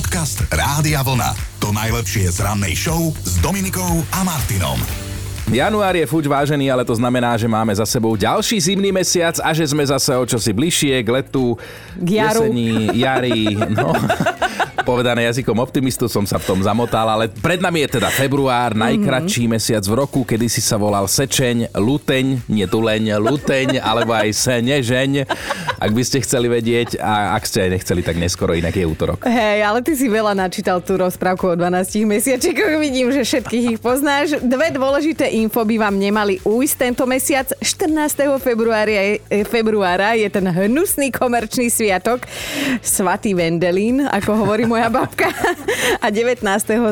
Podcast Rádia Vlna. To najlepšie z rannej show s Dominikou a Martinom. Január je fuč vážený, ale to znamená, že máme za sebou ďalší zimný mesiac a že sme zase o čosi bližšie k letu, K jaru. jeseni, jari, no. Povedané jazykom optimistu som sa v tom zamotal, ale pred nami je teda február, najkratší mesiac v roku, kedy si sa volal Sečeň, Luteň, nie Tuleň, Luteň, alebo aj Senežeň, ak by ste chceli vedieť a ak ste aj nechceli, tak neskoro, inak je útorok. Hej, ale ty si veľa načítal tú rozprávku o 12 mesiačikoch. Vidím, že všetkých ich poznáš. Dve dôležité info by vám nemali ujsť tento mesiac. 14. februára je, eh, februára je ten hnusný komerčný sviatok. Svatý Vendelín, ako hovorí moja babka. A 19.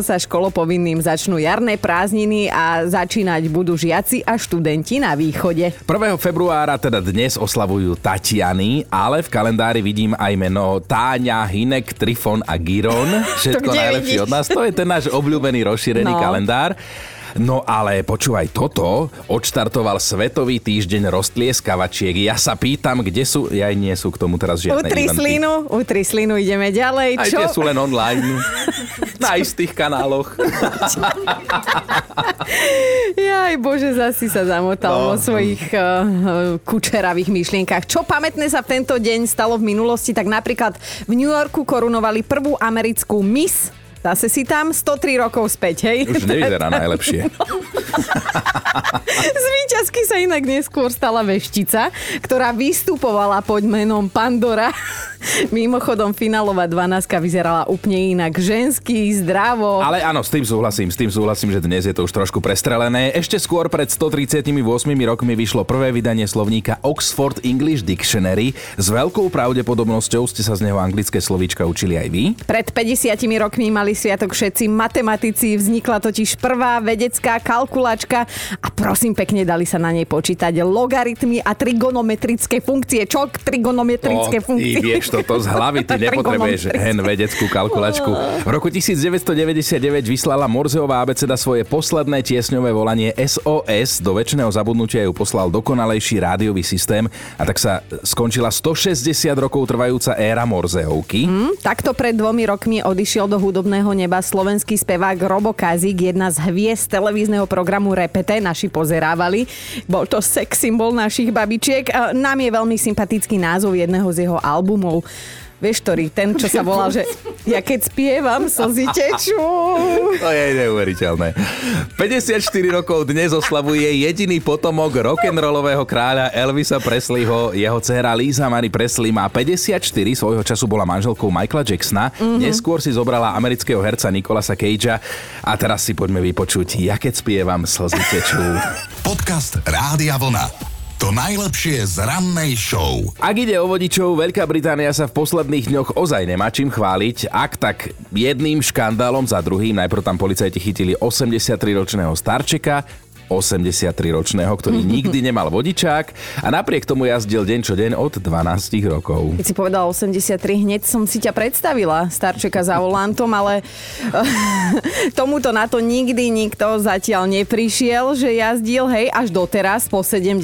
sa školopovinným začnú jarné prázdniny a začínať budú žiaci a študenti na východe. 1. februára teda dnes oslavujú Tatiany, ale v kalendári vidím aj meno Táňa, Hinek, Trifon a Giron. Všetko najlepšie vidíš? od nás. To je ten náš obľúbený rozšírený No. kalendár. No ale počúvaj toto, odštartoval Svetový týždeň roztlieskavačiek. Ja sa pýtam, kde sú, ja nie sú k tomu teraz žiadne Utri eventy. slinu, utri slinu, ideme ďalej. Aj Čo? tie sú len online. Na istých kanáloch. Jaj, bože, zasi sa zamotal No. vo svojich uh, kučeravých myšlienkach. Čo pamätné sa v tento deň stalo v minulosti, tak napríklad v New Yorku korunovali prvú americkú Miss. Zase si tam 103 rokov späť, hej? Už nevyzerá najlepšie. Z víťazky sa inak neskôr stala veštica, ktorá vystupovala pod menom Pandora. Mimochodom, finálová 12 vyzerala úplne inak. Ženský, zdravo. Ale áno, s tým súhlasím, s tým súhlasím, že dnes je to už trošku prestrelené. Ešte skôr pred 138 rokmi vyšlo prvé vydanie slovníka Oxford English Dictionary. S veľkou pravdepodobnosťou ste sa z neho anglické slovíčka učili aj vy. Pred 50 rokmi mali sviatok všetci matematici, vznikla totiž prvá vedecká kalkulačka a prosím pekne dali sa na nej počítať logaritmy a trigonometrické funkcie. Čo trigonometrické ty funkcie? vieš toto z hlavy, ty nepotrebuješ hen vedeckú kalkulačku. V roku 1999 vyslala Morzeová abeceda svoje posledné tiesňové volanie SOS. Do väčšného zabudnutia ju poslal dokonalejší rádiový systém a tak sa skončila 160 rokov trvajúca éra Morzeovky. Hm, Takto pred dvomi rokmi odišiel do hudobného neba slovenský spevák Robo Kazik, jedna z hviezd televízneho programu Repete, naši pozerávali. Bol to sex symbol našich babičiek. A Nám je veľmi sympatický názov jedného z jeho albumov. Vieš, ktorý, ten, čo sa volal, že ja keď spievam, slzy tečú. To je neuveriteľné. 54 rokov dnes oslavuje jediný potomok rock'n'rollového kráľa Elvisa Presleyho. Jeho dcéra Lisa Marie Presley má 54, svojho času bola manželkou Michaela Jacksona. Mm-hmm. Neskôr si zobrala amerického herca Nicolasa Cagea. A teraz si poďme vypočuť, ja keď spievam, slzy tečú. Podcast Rádia Vlna. To najlepšie z rannej show. Ak ide o vodičov, Veľká Británia sa v posledných dňoch ozaj nemá čím chváliť. Ak tak jedným škandálom za druhým, najprv tam policajti chytili 83-ročného starčeka, 83-ročného, ktorý nikdy nemal vodičák a napriek tomu jazdil deň čo deň od 12 rokov. Keď si povedal 83, hneď som si ťa predstavila, starčeka za volantom, ale tomuto na to nikdy nikto zatiaľ neprišiel, že jazdil, hej, až doteraz, po 70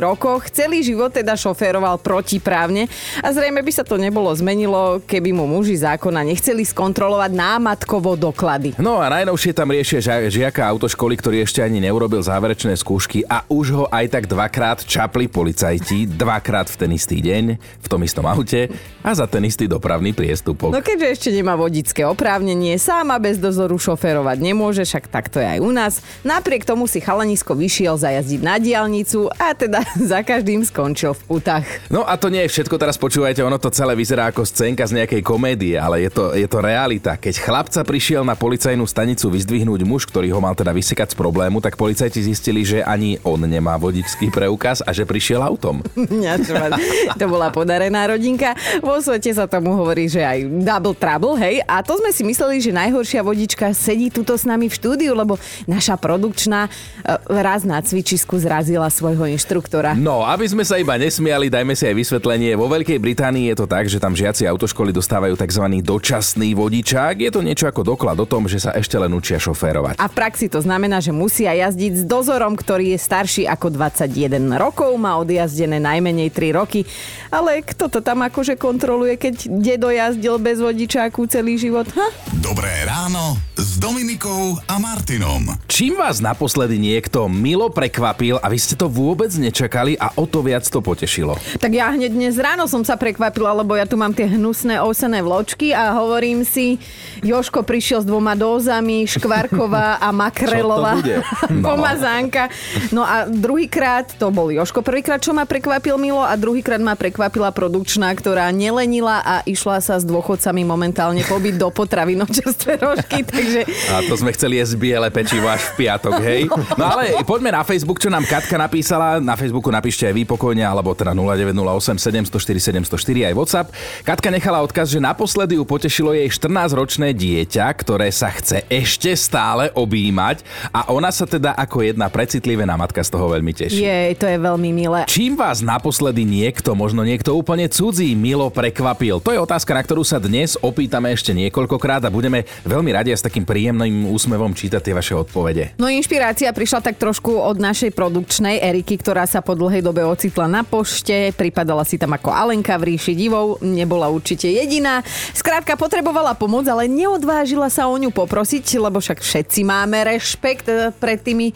rokoch. Celý život teda šoféroval protiprávne a zrejme by sa to nebolo zmenilo, keby mu muži zákona nechceli skontrolovať námatkovo doklady. No a najnovšie tam riešia žia- žiaka autoškoly, ktorý ešte ani neurobil záverečné skúšky a už ho aj tak dvakrát čapli policajti, dvakrát v ten istý deň, v tom istom aute a za ten istý dopravný priestupok. No keďže ešte nemá vodické oprávnenie, sám a bez dozoru šoférovať nemôže, však takto je aj u nás. Napriek tomu si chalanisko vyšiel zajazdiť na diálnicu a teda za každým skončil v putách. No a to nie je všetko, teraz počúvajte, ono to celé vyzerá ako scénka z nejakej komédie, ale je to, je to realita. Keď chlapca prišiel na policajnú stanicu vyzdvihnúť muž, ktorý ho mal teda vysekať z problému, tak policajti zistili, že ani on nemá vodičský preukaz a že prišiel autom. To bola podarená rodinka. Vo svete sa tomu hovorí, že aj double trouble, hej. A to sme si mysleli, že najhoršia vodička sedí tuto s nami v štúdiu, lebo naša produkčná eh, raz na cvičisku zrazila svojho inštruktora. No, aby sme sa iba nesmiali, dajme si aj vysvetlenie. Vo Veľkej Británii je to tak, že tam žiaci autoškoly dostávajú tzv. dočasný vodičák. Je to niečo ako doklad o tom, že sa ešte len učia šoférovať. A v praxi to znamená, že musia jazdiť s dozorom, ktorý je starší ako 21 rokov, má odjazdené najmenej 3 roky. Ale kto to tam akože kontroluje, keď dedo jazdil bez vodičáku celý život? Ha? Dobré ráno s Dominikou a Martinom. Čím vás naposledy niekto milo prekvapil a vy ste to vôbec nečakali a o to viac to potešilo? Tak ja hneď dnes ráno som sa prekvapila, lebo ja tu mám tie hnusné osené vločky a hovorím si, Joško prišiel s dvoma dózami, škvarková a makrelová? No. pomazánka. No a druhýkrát to bol Joško. Prvýkrát, čo ma prekvapil Milo a druhýkrát ma prekvapila produkčná, ktorá nelenila a išla sa s dôchodcami momentálne pobyť do potravinov čerstvé rožky, takže A to sme chceli jesť biele pečivo až v piatok, hej? No ale poďme na Facebook, čo nám Katka napísala. Na Facebooku napíšte aj vy pokojne, alebo teda 0908 704 704 aj WhatsApp. Katka nechala odkaz, že naposledy ju potešilo jej 14-ročné dieťa, ktoré sa chce ešte stále objímať a ona sa teda ako jedna precitlivená matka z toho veľmi teší. jej, to je veľmi milé. Čím vás naposledy niekto, možno niekto úplne cudzí, milo prekvapil? To je otázka, na ktorú sa dnes opýtame ešte niekoľkokrát a budeme veľmi radi s takým príjemným úsmevom čítať tie vaše odpovede. No inšpirácia prišla tak trošku od našej produkčnej Eriky, ktorá sa po dlhej dobe ocitla na pošte, pripadala si tam ako Alenka v ríši divov, nebola určite jediná. Skrátka potrebovala pomoc, ale neodvážila sa o ňu poprosiť, lebo však všetci máme rešpekt eh, pred tými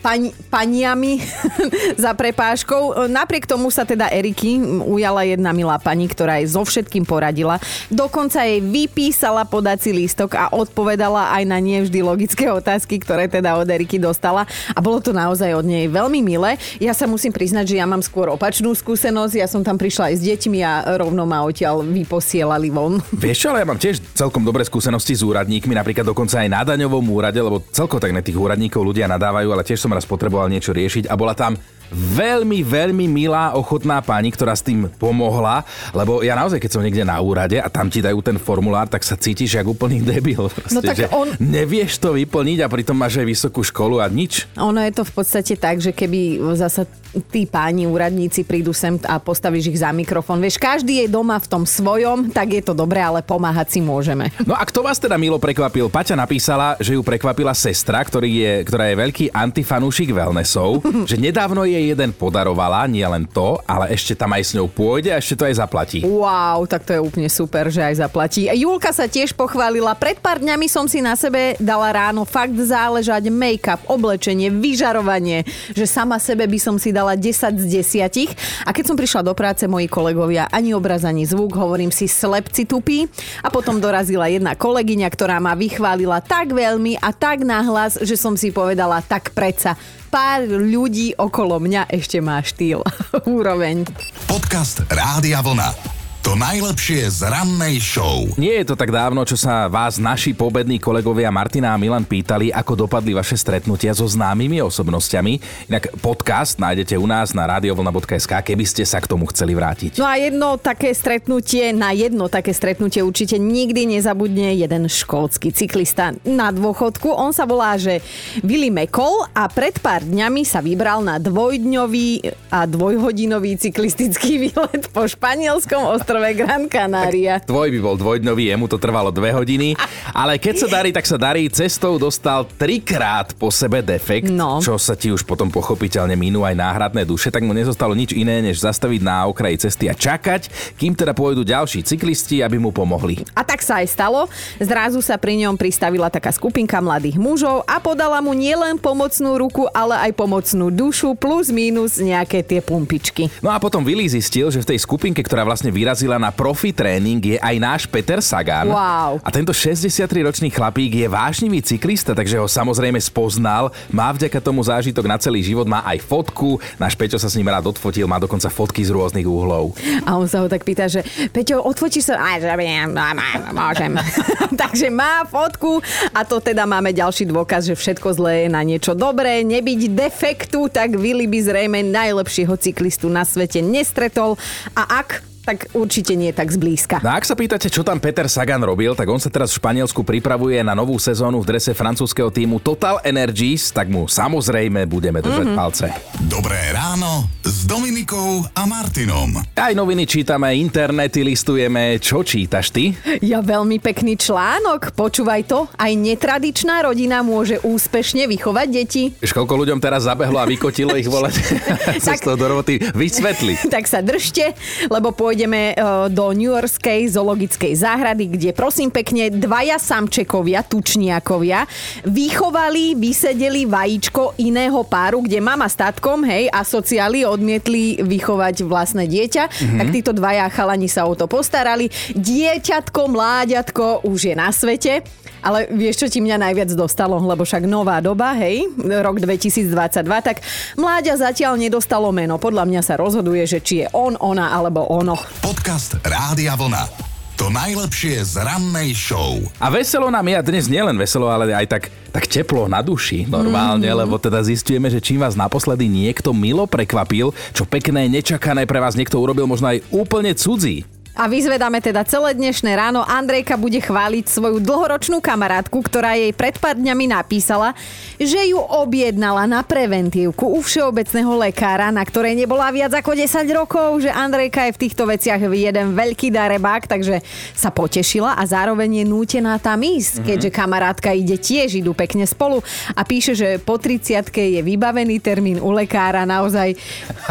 pani, paniami za prepážkou. Napriek tomu sa teda Eriky ujala jedna milá pani, ktorá jej so všetkým poradila. Dokonca jej vypísala podací lístok a odpovedala aj na nevždy logické otázky, ktoré teda od Eriky dostala. A bolo to naozaj od nej veľmi milé. Ja sa musím priznať, že ja mám skôr opačnú skúsenosť. Ja som tam prišla aj s deťmi a rovno ma odtiaľ vyposielali von. Vieš ale ja mám tiež celkom dobré skúsenosti s úradníkmi, napríklad dokonca aj na daňovom úrade, lebo celko tak na tých úradníkov ľudia nadávajú, ale tiež som raz potreboval niečo riešiť a bola tam veľmi, veľmi milá, ochotná pani, ktorá s tým pomohla, lebo ja naozaj, keď som niekde na úrade a tam ti dajú ten formulár, tak sa cítiš ako úplný debil. Proste, No tak že on- Nevieš to vyplniť a pritom máš aj vysokú školu a nič. Ono je to v podstate tak, že keby zasa tí páni úradníci prídu sem a postavíš ich za mikrofón. Vieš, každý je doma v tom svojom, tak je to dobré, ale pomáhať si môžeme. No a kto vás teda milo prekvapil? Paťa napísala, že ju prekvapila sestra, ktorý je, ktorá je veľký antifanúšik wellnessov, že nedávno jej jeden podarovala, nie len to, ale ešte tam aj s ňou pôjde a ešte to aj zaplatí. Wow, tak to je úplne super, že aj zaplatí. Julka sa tiež pochválila. Pred pár dňami som si na sebe dala ráno fakt záležať make-up, oblečenie, vyžarovanie, že sama sebe by som si dala 10 z 10. A keď som prišla do práce, moji kolegovia ani obraz, ani zvuk, hovorím si slepci tupí. A potom dorazila jedna kolegyňa, ktorá ma vychválila tak veľmi a tak nahlas, že som si povedala, tak predsa pár ľudí okolo mňa ešte má štýl. Úroveň. Podcast Rádia Vlna. To najlepšie z rannej show. Nie je to tak dávno, čo sa vás naši pobední kolegovia Martina a Milan pýtali, ako dopadli vaše stretnutia so známymi osobnosťami. Inak podcast nájdete u nás na radiovlna.sk, keby ste sa k tomu chceli vrátiť. No a jedno také stretnutie, na jedno také stretnutie určite nikdy nezabudne jeden škótsky cyklista na dôchodku. On sa volá, že Willy McCall a pred pár dňami sa vybral na dvojdňový a dvojhodinový cyklistický výlet po španielskom ostrove Gran Canaria. Tvoj by bol dvojdňový, jemu to trvalo dve hodiny, ale keď sa darí, tak sa darí. Cestou dostal trikrát po sebe defekt, No. čo sa ti už potom pochopiteľne minú aj náhradné duše, tak mu nezostalo nič iné, než zastaviť na okraji cesty a čakať, kým teda pôjdu ďalší cyklisti, aby mu pomohli. A tak sa aj stalo. Zrazu sa pri ňom pristavila taká skupinka mladých mužov a podala mu nielen pomocnú ruku, ale aj pomocnú dušu plus mínus nejaké tie pumpičky. No a potom Willy zistil, že v tej skupinke, ktorá vlastne vyrazila na profi tréning, je aj náš Peter Sagan. Wow. A tento 63-ročný chlapík je vášnivý cyklista, takže ho samozrejme spoznal. Má vďaka tomu zážitok na celý život, má aj fotku. Náš Peťo sa s ním rád odfotil, má dokonca fotky z rôznych uhlov. A on sa ho tak pýta, že Peťo, odfotíš sa? Aj, že no, môžem. Takže má fotku a to teda máme ďalší dôkaz, že všetko zlé je na niečo dobré. Nebyť defektu, tak Willy by zrejme najlepšieho cyklistu na svete nestretol. A ak tak určite nie tak zblízka. No a ak sa pýtate, čo tam Peter Sagan robil, tak on sa teraz v Španielsku pripravuje na novú sezónu v drese francúzského týmu Total Energies, tak mu samozrejme budeme držať mm-hmm. palce. Dobré ráno s Dominikou a Martinom. Aj noviny čítame, internety listujeme. Čo čítaš ty? Ja veľmi pekný článok, počúvaj to. Aj netradičná rodina môže úspešne vychovať deti. Vieš, koľko ľuďom teraz zabehlo a vykotilo ich volať Tak- z toho do roboty. Vysvetli. tak sa držte, lebo pôjdeme e, do New Yorkskej zoologickej záhrady, kde prosím pekne dvaja samčekovia, tučniakovia, vychovali, vysedeli vajíčko iného páru, kde mama s tatkom, hej, a sociáli odmietli vychovať vlastné dieťa, mm-hmm. tak títo dvaja chalani sa o to postarali. Dieťatko, mláďatko už je na svete. Ale vieš, čo ti mňa najviac dostalo, lebo však nová doba, hej, rok 2022, tak mláďa zatiaľ nedostalo meno. Podľa mňa sa rozhoduje, že či je on, ona alebo ono. Podcast Rádia Vlna. To najlepšie z rannej show. A veselo nám je, a dnes nielen veselo, ale aj tak, tak teplo na duši normálne, mm. lebo teda zistujeme, že čím vás naposledy niekto milo prekvapil, čo pekné, nečakané pre vás niekto urobil možno aj úplne cudzí. A vyzvedáme teda celé dnešné ráno. Andrejka bude chváliť svoju dlhoročnú kamarátku, ktorá jej pred pár dňami napísala, že ju objednala na preventívku u všeobecného lekára, na ktorej nebola viac ako 10 rokov, že Andrejka je v týchto veciach jeden veľký darebák, takže sa potešila a zároveň je nútená tam ísť, keďže kamarátka ide tiež, idú pekne spolu a píše, že po 30 je vybavený termín u lekára naozaj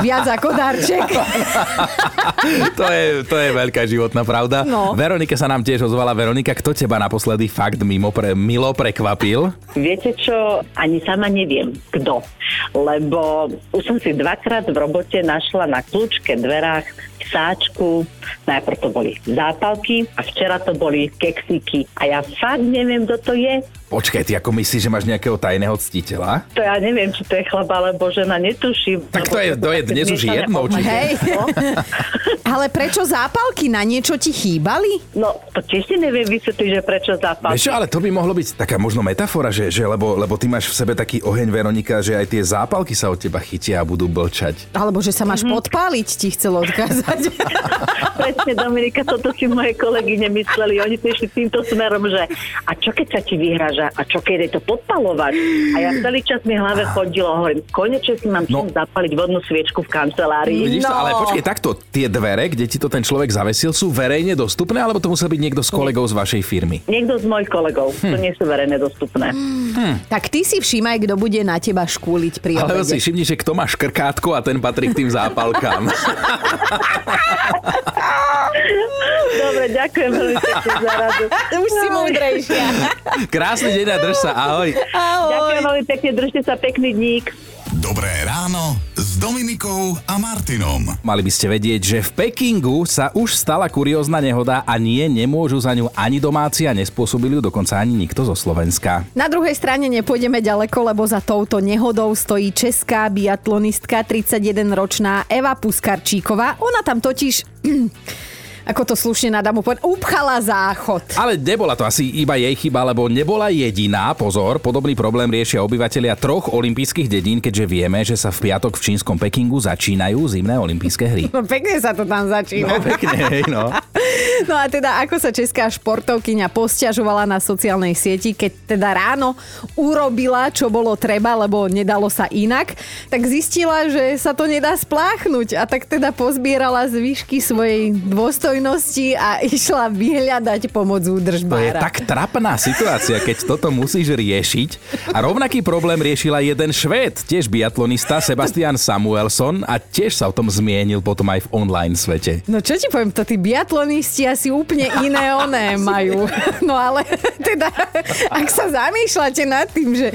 viac ako darček. to, je, to je veľká životná pravda. No. Veronika sa nám tiež ozvala. Veronika, kto teba naposledy fakt mimo pre, milo prekvapil? Viete čo, ani sama neviem, kto. Lebo už som si dvakrát v robote našla na kľúčke dverách sáčku. Najprv to boli zápalky a včera to boli keksíky. A ja fakt neviem, kto to je. Počkaj, ty ako myslíš, že máš nejakého tajného ctiteľa? To ja neviem, či to je chlap alebo žena, netuším. Tak to je- to je dnes už jedno určite. ovocie. Hej. No, Ale prečo zápalky? Na niečo ti chýbali? No, to tiež si neviem vysvetliť, že prečo zápalky. Vieš ale to by mohlo byť taká možno metafora, že, že lebo, lebo ty máš v sebe taký oheň, Veronika, že aj tie zápalky sa od teba chytia a budú blčať. Alebo že sa máš podpáliť, ti chcel odkázať. Presne, Dominika, toto si moje kolegyne mysleli. Oni si išli týmto smerom, že a čo keď sa ti vyhraža? A čo keď je to podpalovať? A ja celý čas mi hlave chodilo, hovorím, konečne si mám No. zapaliť vodnú sviečku v kancelárii. Vidíš to? No. Ale počkej, takto, tie dvere, kde ti to ten človek zavesil, sú verejne dostupné, alebo to musel byť niekto z kolegov z vašej firmy? Niekto z mojich kolegov, to nie sú verejne dostupné. tak ty si všímaj, kto bude na teba škúliť pri Alebo si obede. všimni, že kto má škrkátko a ten patrí k tým zápalkám. Dobre, ďakujem veľmi pekne za radu. Už si múdrejšia. Krásny deň a drž sa, ahoj. Ďakujem veľmi pekne, držte sa pekný dník. Dobré ráno Dominikou a Martinom. Mali by ste vedieť, že v Pekingu sa už stala kuriózna nehoda a nie, nemôžu za ňu ani domáci a nespôsobili ju dokonca ani nikto zo Slovenska. Na druhej strane nepôjdeme ďaleko, lebo za touto nehodou stojí česká biatlonistka 31-ročná Eva Puskarčíková. Ona tam totiž... Ako to slušne na damu povedať, upchala záchod. Ale nebola to asi iba jej chyba, lebo nebola jediná. Pozor, podobný problém riešia obyvatelia troch olympijských dedín, keďže vieme, že sa v piatok v čínskom Pekingu začínajú zimné olympijské hry. No pekne sa to tam začína. No pekne, hej, no. No a teda ako sa česká športovkyňa posťažovala na sociálnej sieti, keď teda ráno urobila, čo bolo treba, lebo nedalo sa inak, tak zistila, že sa to nedá spláchnuť a tak teda pozbierala zvyšky svojej dôstojnosti a išla vyhľadať pomoc To je údržbára. tak trapná situácia, keď toto musíš riešiť. A rovnaký problém riešila jeden Švéd, tiež biatlonista Sebastian Samuelson a tiež sa o tom zmienil potom aj v online svete. No čo ti poviem, to tí biatlonisti asi úplne iné oné majú. No ale teda, ak sa zamýšľate nad tým, že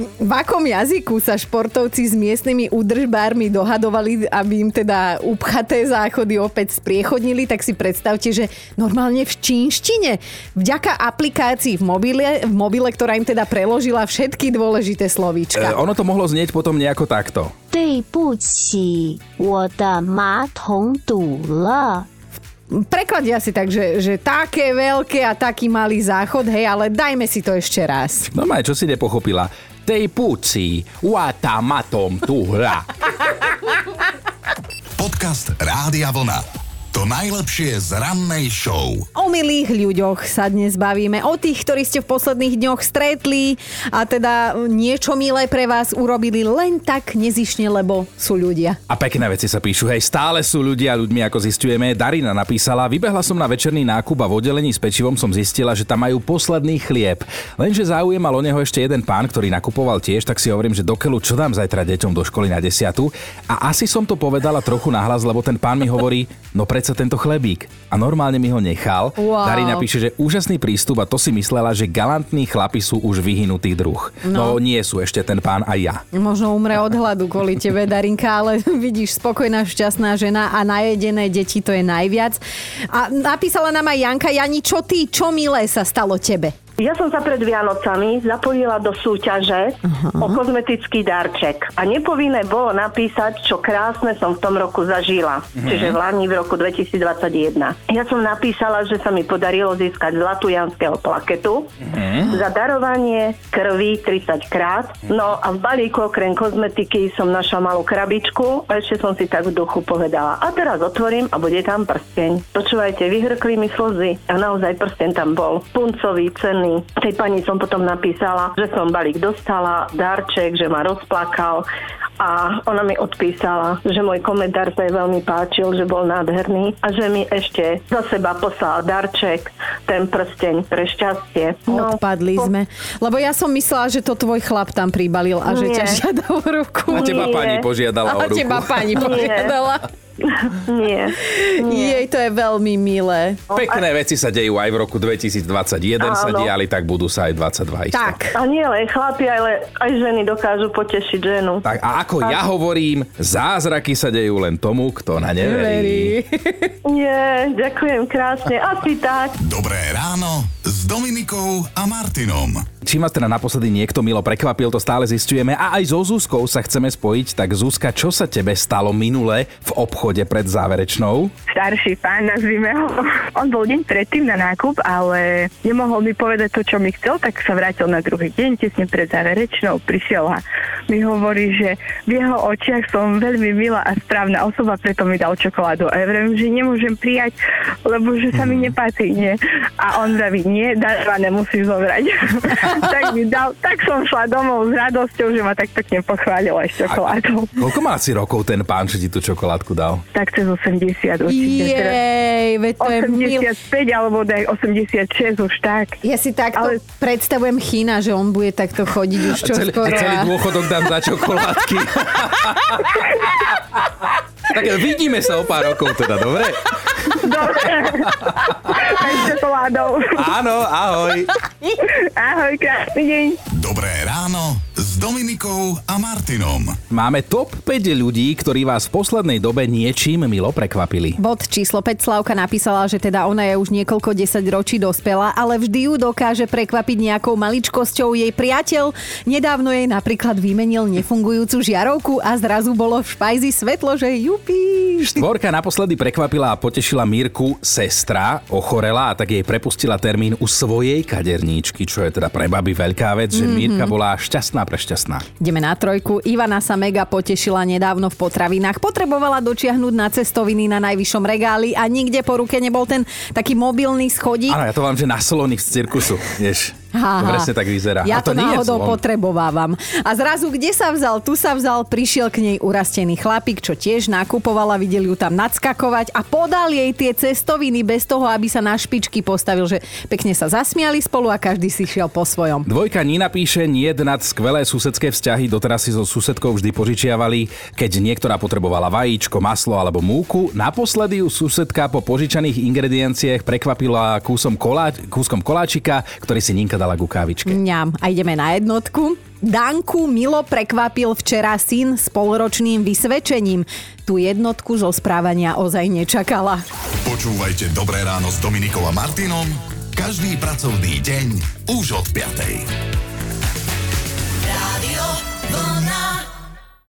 v akom jazyku sa športovci s miestnymi údržbármi dohadovali, aby im teda upchaté záchody opäť spriechodnili, tak si predstavte, že normálne v čínštine, vďaka aplikácii v mobile, v mobile ktorá im teda preložila všetky dôležité E, slovíčka. ono to mohlo znieť potom nejako takto. 对不起，我的马桶堵了。 Preklad je asi tak, že, že také veľké a taký malý záchod, hej, ale dajme si to ešte raz. Normálne, čo si nepochopila? Tej puci, uata matom tu hra. Podcast Rádia Vlna. To najlepšie z rannej show. O milých ľuďoch sa dnes bavíme, o tých, ktorí ste v posledných dňoch stretli a teda niečo milé pre vás urobili len tak nezišne, lebo sú ľudia. A pekné veci sa píšu, hej, stále sú ľudia ľuďmi, ako zistujeme. Darina napísala, vybehla som na večerný nákup a v oddelení s pečivom som zistila, že tam majú posledný chlieb. Lenže zaujímal o neho ešte jeden pán, ktorý nakupoval tiež, tak si hovorím, že dokelu čo dám zajtra deťom do školy na desiatu. A asi som to povedala trochu nahlas, lebo ten pán mi hovorí, no predsa tento chlebík. A normálne mi ho nechal. Wow. Darina píše, že úžasný prístup a to si myslela, že galantní chlapi sú už vyhynutý druh. No. no nie sú ešte ten pán a ja. Možno umre od hladu kvôli tebe, Darinka, ale vidíš, spokojná, šťastná žena a najedené deti to je najviac. A napísala nám aj Janka, Jani, čo ty, čo milé sa stalo tebe? Ja som sa pred Vianocami zapojila do súťaže uh-huh. o kozmetický darček. A nepovinné bolo napísať, čo krásne som v tom roku zažila. Uh-huh. Čiže v Lani v roku 2021. Ja som napísala, že sa mi podarilo získať zlatú janského plaketu uh-huh. za darovanie krvi 30 krát. No a v balíku okrem kozmetiky som našla malú krabičku a ešte som si tak v duchu povedala. A teraz otvorím a bude tam prsteň. Počúvajte, vyhrkli mi slzy a naozaj prsteň tam bol. Puncový, cenný pani. Tej pani som potom napísala, že som balík dostala, darček, že ma rozplakal a ona mi odpísala, že môj komentár sa jej veľmi páčil, že bol nádherný a že mi ešte za seba poslal darček, ten prsteň pre šťastie. No, Odpadli po... sme. Lebo ja som myslela, že to tvoj chlap tam pribalil a že Nie. ťa žiada o ruku. A teba Nie. pani požiadala o A ruku. teba pani požiadala. Nie. Nie. Jej, to je veľmi milé. Pekné veci sa dejú aj v roku 2021 sa Áno. diali, tak budú sa aj 22 isto. Tak. A nie len chlapi, ale aj ženy dokážu potešiť ženu. Tak a ako ja hovorím, zázraky sa dejú len tomu, kto na ne verí. Nie, ďakujem krásne. Asi tak. Dobré ráno s Dominikou a Martinom. Čím vás teda naposledy niekto milo prekvapil, to stále zistujeme. A aj so Zuzkou sa chceme spojiť. Tak Zuzka, čo sa tebe stalo minule v obchode pred záverečnou? starší pán, nazvime ho. On bol deň predtým na nákup, ale nemohol mi povedať to, čo mi chcel, tak sa vrátil na druhý deň, tesne pred záverečnou, prišiel a mi hovorí, že v jeho očiach som veľmi milá a správna osoba, preto mi dal čokoládu. A ja vravím, že nemôžem prijať, lebo že sa mi nepatrí, nie. A on vraví, nie, darované musíš zobrať. tak mi dal, tak som šla domov s radosťou, že ma tak pekne pochválil aj s čokoládou. Koľko má si rokov ten pán, že ti tú čokoládku dal? Tak cez 80 určite. Jej, veď to je mil... 85 alebo daj 86 už tak. Ja si takto Ale- predstavujem Chyna, že on bude takto chodiť už čo celý, skoro. celý dôchodok dám za čokoládky. tak vidíme sa o pár rokov teda, dobre? Dobre. Čokoládou. Áno, ahoj. Ahoj, krásny deň. Dobré ráno Dominikou a Martinom. Máme top 5 ľudí, ktorí vás v poslednej dobe niečím milo prekvapili. Bod číslo 5 Slavka napísala, že teda ona je už niekoľko desať ročí dospela, ale vždy ju dokáže prekvapiť nejakou maličkosťou. Jej priateľ nedávno jej napríklad vymenil nefungujúcu žiarovku a zrazu bolo v špajzi svetlo, že jupi. Štvorka naposledy prekvapila a potešila Mírku sestra, ochorela a tak jej prepustila termín u svojej kaderníčky, čo je teda pre baby veľká vec, že Mírka bola šťastná prešťastná. Ideme na trojku. Ivana sa mega potešila nedávno v potravinách. Potrebovala dočiahnuť na cestoviny na najvyššom regáli a nikde po ruke nebol ten taký mobilný schodík. Áno, ja to vám, že na Solonix z cirkusu, vieš. Aha. presne tak vyzerá. Ja a to, to, náhodou potrebovávam. A zrazu, kde sa vzal, tu sa vzal, prišiel k nej urastený chlapík, čo tiež nakupovala, videli ju tam nadskakovať a podal jej tie cestoviny bez toho, aby sa na špičky postavil, že pekne sa zasmiali spolu a každý si šiel po svojom. Dvojka Nina píše, nie nad skvelé susedské vzťahy, doteraz si so susedkou vždy požičiavali, keď niektorá potrebovala vajíčko, maslo alebo múku. Naposledy ju susedka po požičaných ingredienciách prekvapila kúsom kolá, kúskom koláčika, ktorý si Ninka dala ku kávičke. Ňam. A ideme na jednotku. Danku milo prekvapil včera syn s polročným vysvedčením. Tu jednotku zo správania ozaj nečakala. Počúvajte Dobré ráno s Dominikou a Martinom každý pracovný deň už od 5.